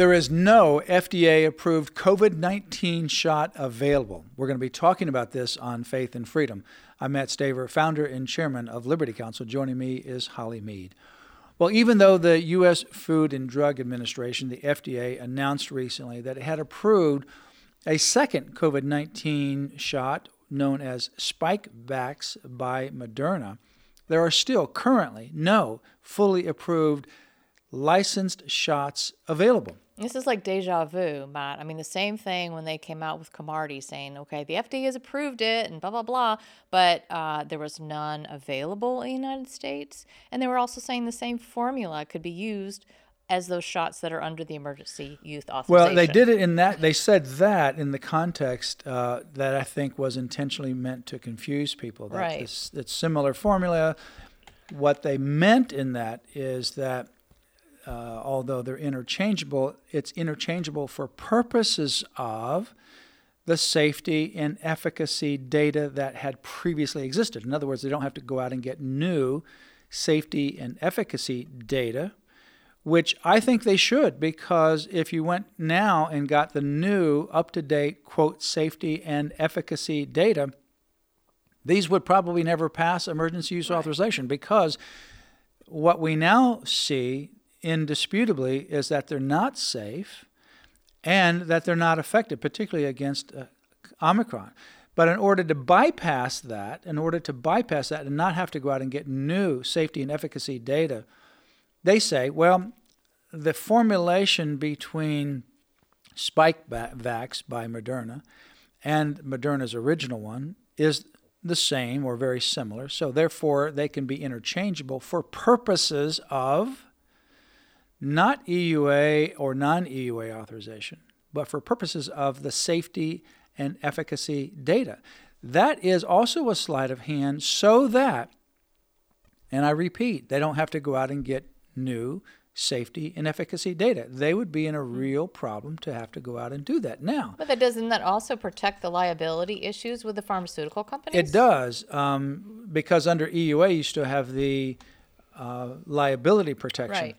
There is no FDA approved COVID 19 shot available. We're going to be talking about this on Faith and Freedom. I'm Mat Staver, founder and chairman of Liberty Counsel. Joining me is Holly Meade. Well, even though the U.S. Food and Drug Administration, the FDA, announced recently that it had approved a second COVID 19 shot known as Spikevax by Moderna, there are still currently no fully approved licensed shots available. This is like deja vu, Matt. I mean, the same thing when they came out with Comirnaty saying, okay, the FDA has approved it and blah, blah, blah, but uh, there was none available in the United States. And they were also saying the same formula could be used as those shots that are under the emergency use authorization. Well, they did it in that, they said that in the context uh, that I think was intentionally meant to confuse people. That right. It's similar formula. What they meant in that is that uh, although they're interchangeable, it's interchangeable for purposes of the safety and efficacy data that had previously existed. In other words, they don't have to go out and get new safety and efficacy data, which I think they should, because if you went now and got the new up to date, quote, safety and efficacy data, these would probably never pass emergency use right. authorization because what we now see indisputably is that they're not safe and that they're not effective, particularly against uh, Omicron. But in order to bypass that, in order to bypass that and not have to go out and get new safety and efficacy data, they say, well, the formulation between Spikevax by Moderna and Moderna's original one is the same or very similar. So therefore, they can be interchangeable for purposes of not EUA or non EUA authorization, but for purposes of the safety and efficacy data. That is also a sleight of hand so that, and I repeat, they don't have to go out and get new safety and efficacy data. They would be in a real problem to have to go out and do that now. But that doesn't that also protect the liability issues with the pharmaceutical companies? It does, um, because under EUA you still have the uh, liability protection. Right.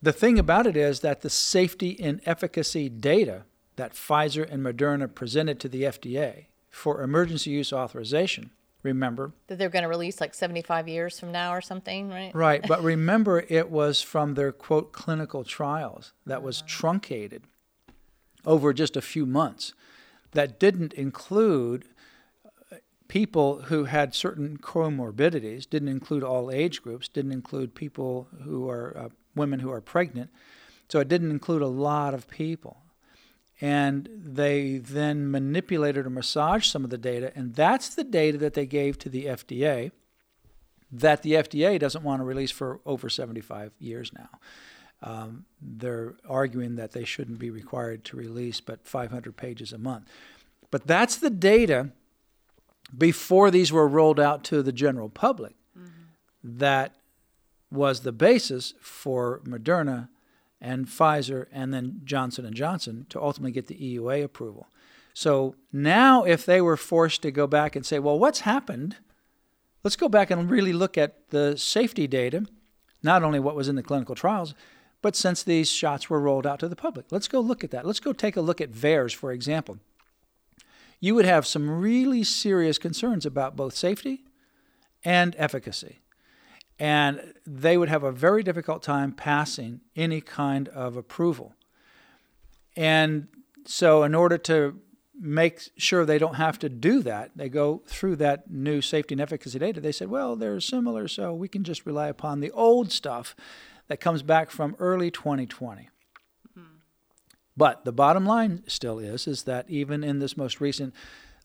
The thing about it is that the safety and efficacy data that Pfizer and Moderna presented to the FDA for emergency use authorization, remember? That they're going to release like 75 years from now or something, right? Right, but remember it was from their quote clinical trials that was uh-huh. truncated over just a few months that didn't include people who had certain comorbidities, didn't include all age groups, didn't include people who are uh, women who are pregnant. So it didn't include a lot of people. And they then manipulated or massaged some of the data, and that's the data that they gave to the FDA that the FDA doesn't want to release for over 75 years now. Um, they're arguing that they shouldn't be required to release but 500 pages a month. But that's the data before these were rolled out to the general public mm-hmm. that was the basis for Moderna and Pfizer and then Johnson and Johnson to ultimately get the EUA approval. So now if they were forced to go back and say, well, what's happened? Let's go back and really look at the safety data, not only what was in the clinical trials, but since these shots were rolled out to the public. Let's go look at that. Let's go take a look at VAERS, for example. You would have some really serious concerns about both safety and efficacy and they would have a very difficult time passing any kind of approval. And so, in order to make sure they don't have to do that, they go through that new safety and efficacy data. They said, well, they're similar, so we can just rely upon the old stuff that comes back from early 2020. But the bottom line still is is that even in this most recent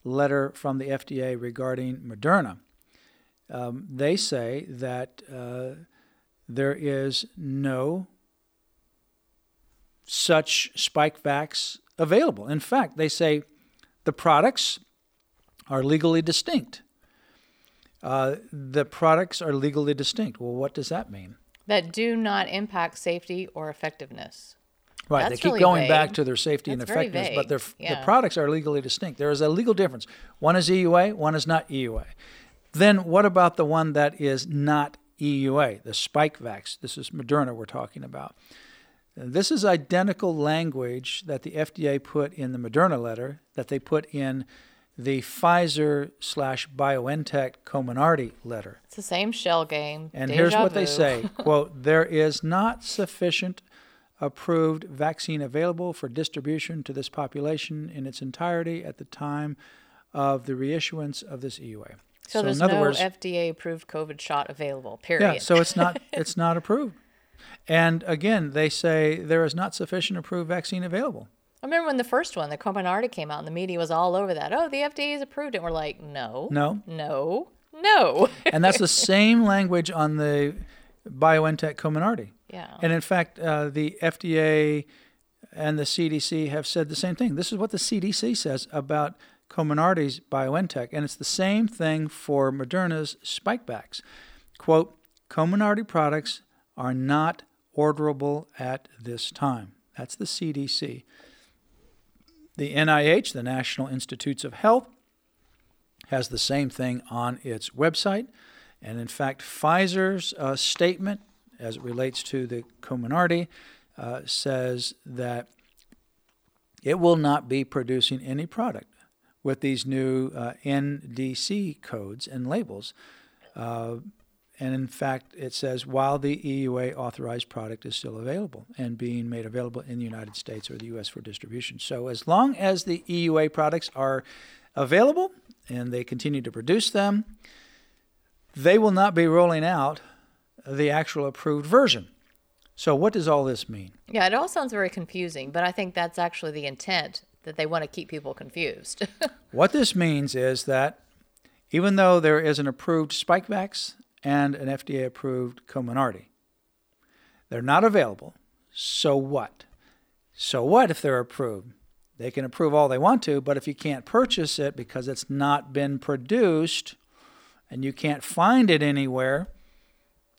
letter from the FDA regarding Moderna, um, they say that uh, there is no such spike Spikevax available. In fact, they say the products are legally distinct. Uh, the products are legally distinct. Well, what does that mean? That do not impact safety or effectiveness. Right, That's they keep really going back to their safety and That's very effectiveness, but their, Yeah. the products are legally distinct. There is a legal difference. One is EUA, one is not EUA. Then what about the one that is not EUA, the Spikevax? This is Moderna we're talking about. This is identical language that the FDA put in the Moderna letter that they put in the Pfizer slash BioNTech Comirnaty letter. It's the same shell game. And Deja here's what they say quote, there is not sufficient approved vaccine available for distribution to this population in its entirety at the time of the reissuance of this EUA. So, there's in other no words, FDA approved COVID shot available. Period. yeah, so it's not it's not approved. And again, they say there is not sufficient approved vaccine available. I remember when the first one, the Comirnaty, came out, and the media was all over that. Oh, the FDA's approved it. And we're like, no, No. no, no. And that's the same language on the BioNTech Comirnaty. Yeah. And in fact, uh, the FDA and the CDC have said the same thing. This is what the CDC says about Comirnaty's BioNTech, and it's the same thing for Moderna's Spikevax. Quote, Comirnaty products are not orderable at this time. That's the CDC. The NIH, the National Institutes of Health, has the same thing on its website. And in fact, Pfizer's uh, statement as it relates to the Comirnaty uh, says that it will not be producing any product with these new uh, NDC codes and labels. Uh, and in fact, it says while the EUA authorized product is still available and being made available in the United States or the U.S. for distribution. So as long as the EUA products are available and they continue to produce them, they will not be rolling out the actual approved version. So, what does all this mean? Yeah, it all sounds very confusing, but I think that's actually the intent that they want to keep people confused. What this means is that even though there is an approved Spikevax and an FDA approved Comirnaty, they're not available. So what? So what if they're approved? They can approve all they want to, but if you can't purchase it because it's not been produced and you can't find it anywhere,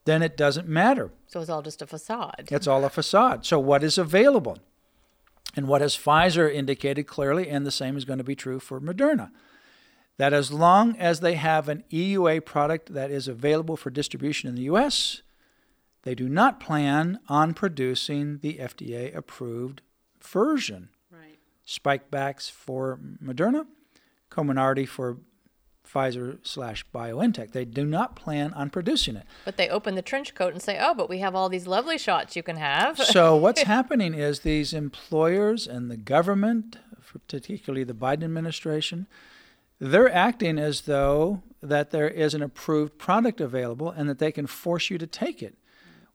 then it doesn't matter. so it's all just a facade. It's all a facade. So, what is available? And what has Pfizer indicated clearly, and the same is going to be true for Moderna, that as long as they have an EUA product that is available for distribution in the U.S., they do not plan on producing the FDA approved version. Right. Spikevax for Moderna, Comirnaty for Pfizer slash BioNTech. They do not plan on producing it. But they open the trench coat and say, oh, but we have all these lovely shots you can have. so what's happening is these employers and the government, particularly the Biden administration, they're acting as though that there is an approved product available and that they can force you to take it.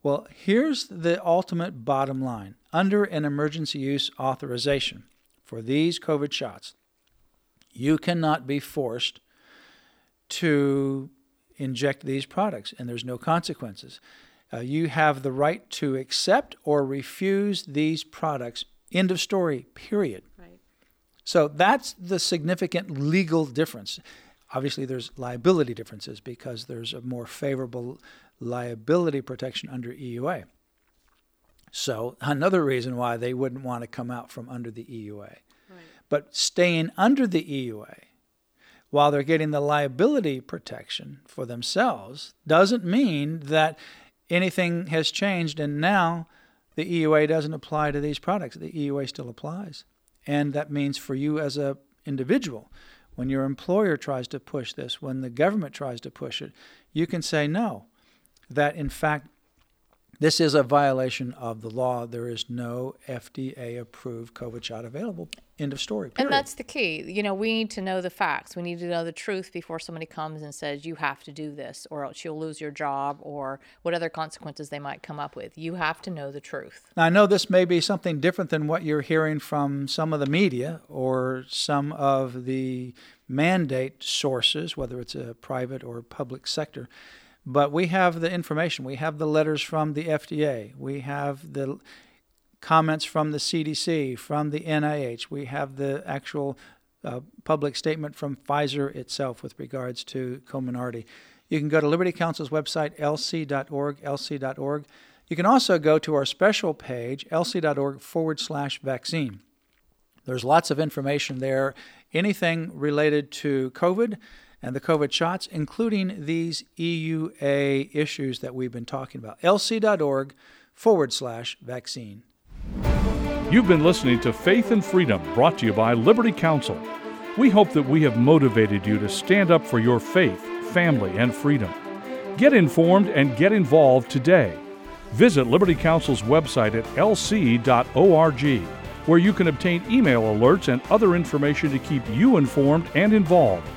Well, here's the ultimate bottom line. Under an emergency use authorization for these COVID shots, you cannot be forced to inject these products, and there's no consequences. Uh, you have the right to accept or refuse these products. End of story, period. Right. So that's the significant legal difference. Obviously, there's liability differences because there's a more favorable liability protection under EUA. So, another reason why they wouldn't want to come out from under the EUA. Right. But staying under the EUA while they're getting the liability protection for themselves doesn't mean that anything has changed and now the EUA doesn't apply to these products. The EUA still applies. And that means for you as a individual, when your employer tries to push this, when the government tries to push it, you can say no. That in fact this is a violation of the law. There is no FDA approved COVID shot available. End of story. And that's the key. You know, we need to know the facts. We need to know the truth before somebody comes and says, you have to do this, or else you'll lose your job, or what other consequences they might come up with. You have to know the truth. Now, I know this may be something different than what you're hearing from some of the media or some of the mandate sources, whether it's a private or public sector. But we have the information. We have the letters from the FDA. We have the comments from the CDC, from the NIH. We have the actual uh, public statement from Pfizer itself with regards to Comirnaty. You can go to Liberty Counsel's website, lc.org, lc.org. You can also go to our special page, lc.org forward slash vaccine. There's lots of information there, anything related to COVID and the COVID shots, including these EUA issues that we've been talking about. lc.org forward slash vaccine. You've been listening to Faith and Freedom, brought to you by Liberty Counsel. We hope that we have motivated you to stand up for your faith, family, and freedom. Get informed and get involved today. Visit Liberty Counsel's website at lc.org, where you can obtain email alerts and other information to keep you informed and involved.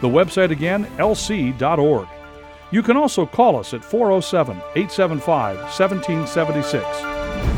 The website again, lc.org. You can also call us at 407 875 1776.